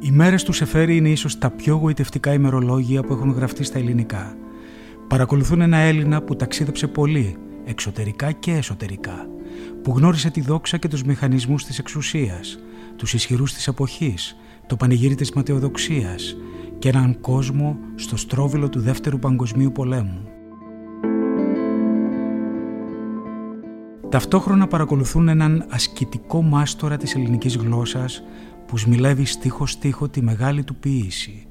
Οι μέρες του Σεφέρη είναι ίσως τα πιο γοητευτικά ημερολόγια που έχουν γραφτεί στα ελληνικά. Παρακολουθούν ένα Έλληνα που ταξίδεψε πολύ, εξωτερικά και εσωτερικά, που γνώρισε τη δόξα και τους μηχανισμούς της εξουσίας, τους ισχυρούς της εποχής, το πανηγύρι της ματαιοδοξίας και έναν κόσμο στο στρόβιλο του Δεύτερου Παγκοσμίου Πολέμου. Ταυτόχρονα παρακολουθούν έναν ασκητικό μάστορα της ελληνικής γλώσσας που σμιλεύει στίχο-στίχο τη μεγάλη του ποίηση.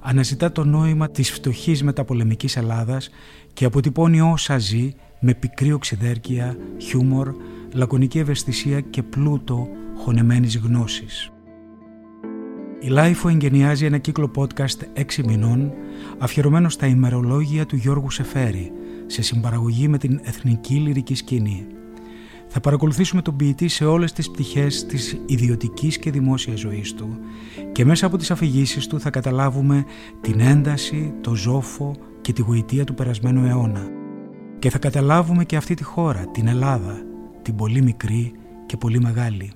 Αναζητά το νόημα της φτωχής μεταπολεμικής Ελλάδας και αποτυπώνει όσα ζει με πικρή οξυδέρκεια, χιούμορ, λακωνική ευαισθησία και πλούτο χωνεμένης γνώσης. Η LiFO εγκαινιάζει ένα κύκλο podcast 6 μηνών αφιερωμένο στα ημερολόγια του Γιώργου Σεφέρη σε συμπαραγωγή με την εθνική λυρική σκηνή. Θα παρακολουθήσουμε τον ποιητή σε όλες τις πτυχές της ιδιωτικής και δημόσιας ζωής του και μέσα από τις αφηγήσεις του θα καταλάβουμε την ένταση, το ζόφο και τη γοητεία του περασμένου αιώνα. Και θα καταλάβουμε και αυτή τη χώρα, την Ελλάδα, την πολύ μικρή και πολύ μεγάλη.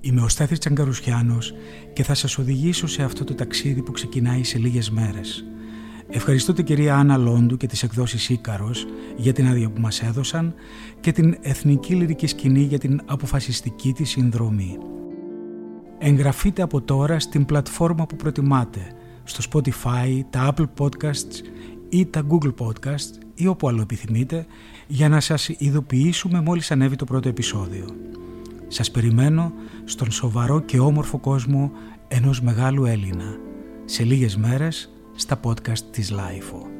Είμαι ο Στάθης Τσαγκαρουσιάνος και θα σας οδηγήσω σε αυτό το ταξίδι που ξεκινάει σε λίγες μέρες. Ευχαριστώ την κυρία Άννα Λόντου και τις εκδόσεις Ίκαρος για την άδεια που μας έδωσαν και την Εθνική Λυρική Σκηνή για την αποφασιστική της συνδρομή. Εγγραφείτε από τώρα στην πλατφόρμα που προτιμάτε, στο Spotify, τα Apple Podcasts ή τα Google Podcasts ή όπου άλλο επιθυμείτε για να σας ειδοποιήσουμε μόλις ανέβει το πρώτο επεισόδιο. Σας περιμένω στον σοβαρό και όμορφο κόσμο ενός μεγάλου Έλληνα. Σε λίγες μέρες στα podcast της LIFO.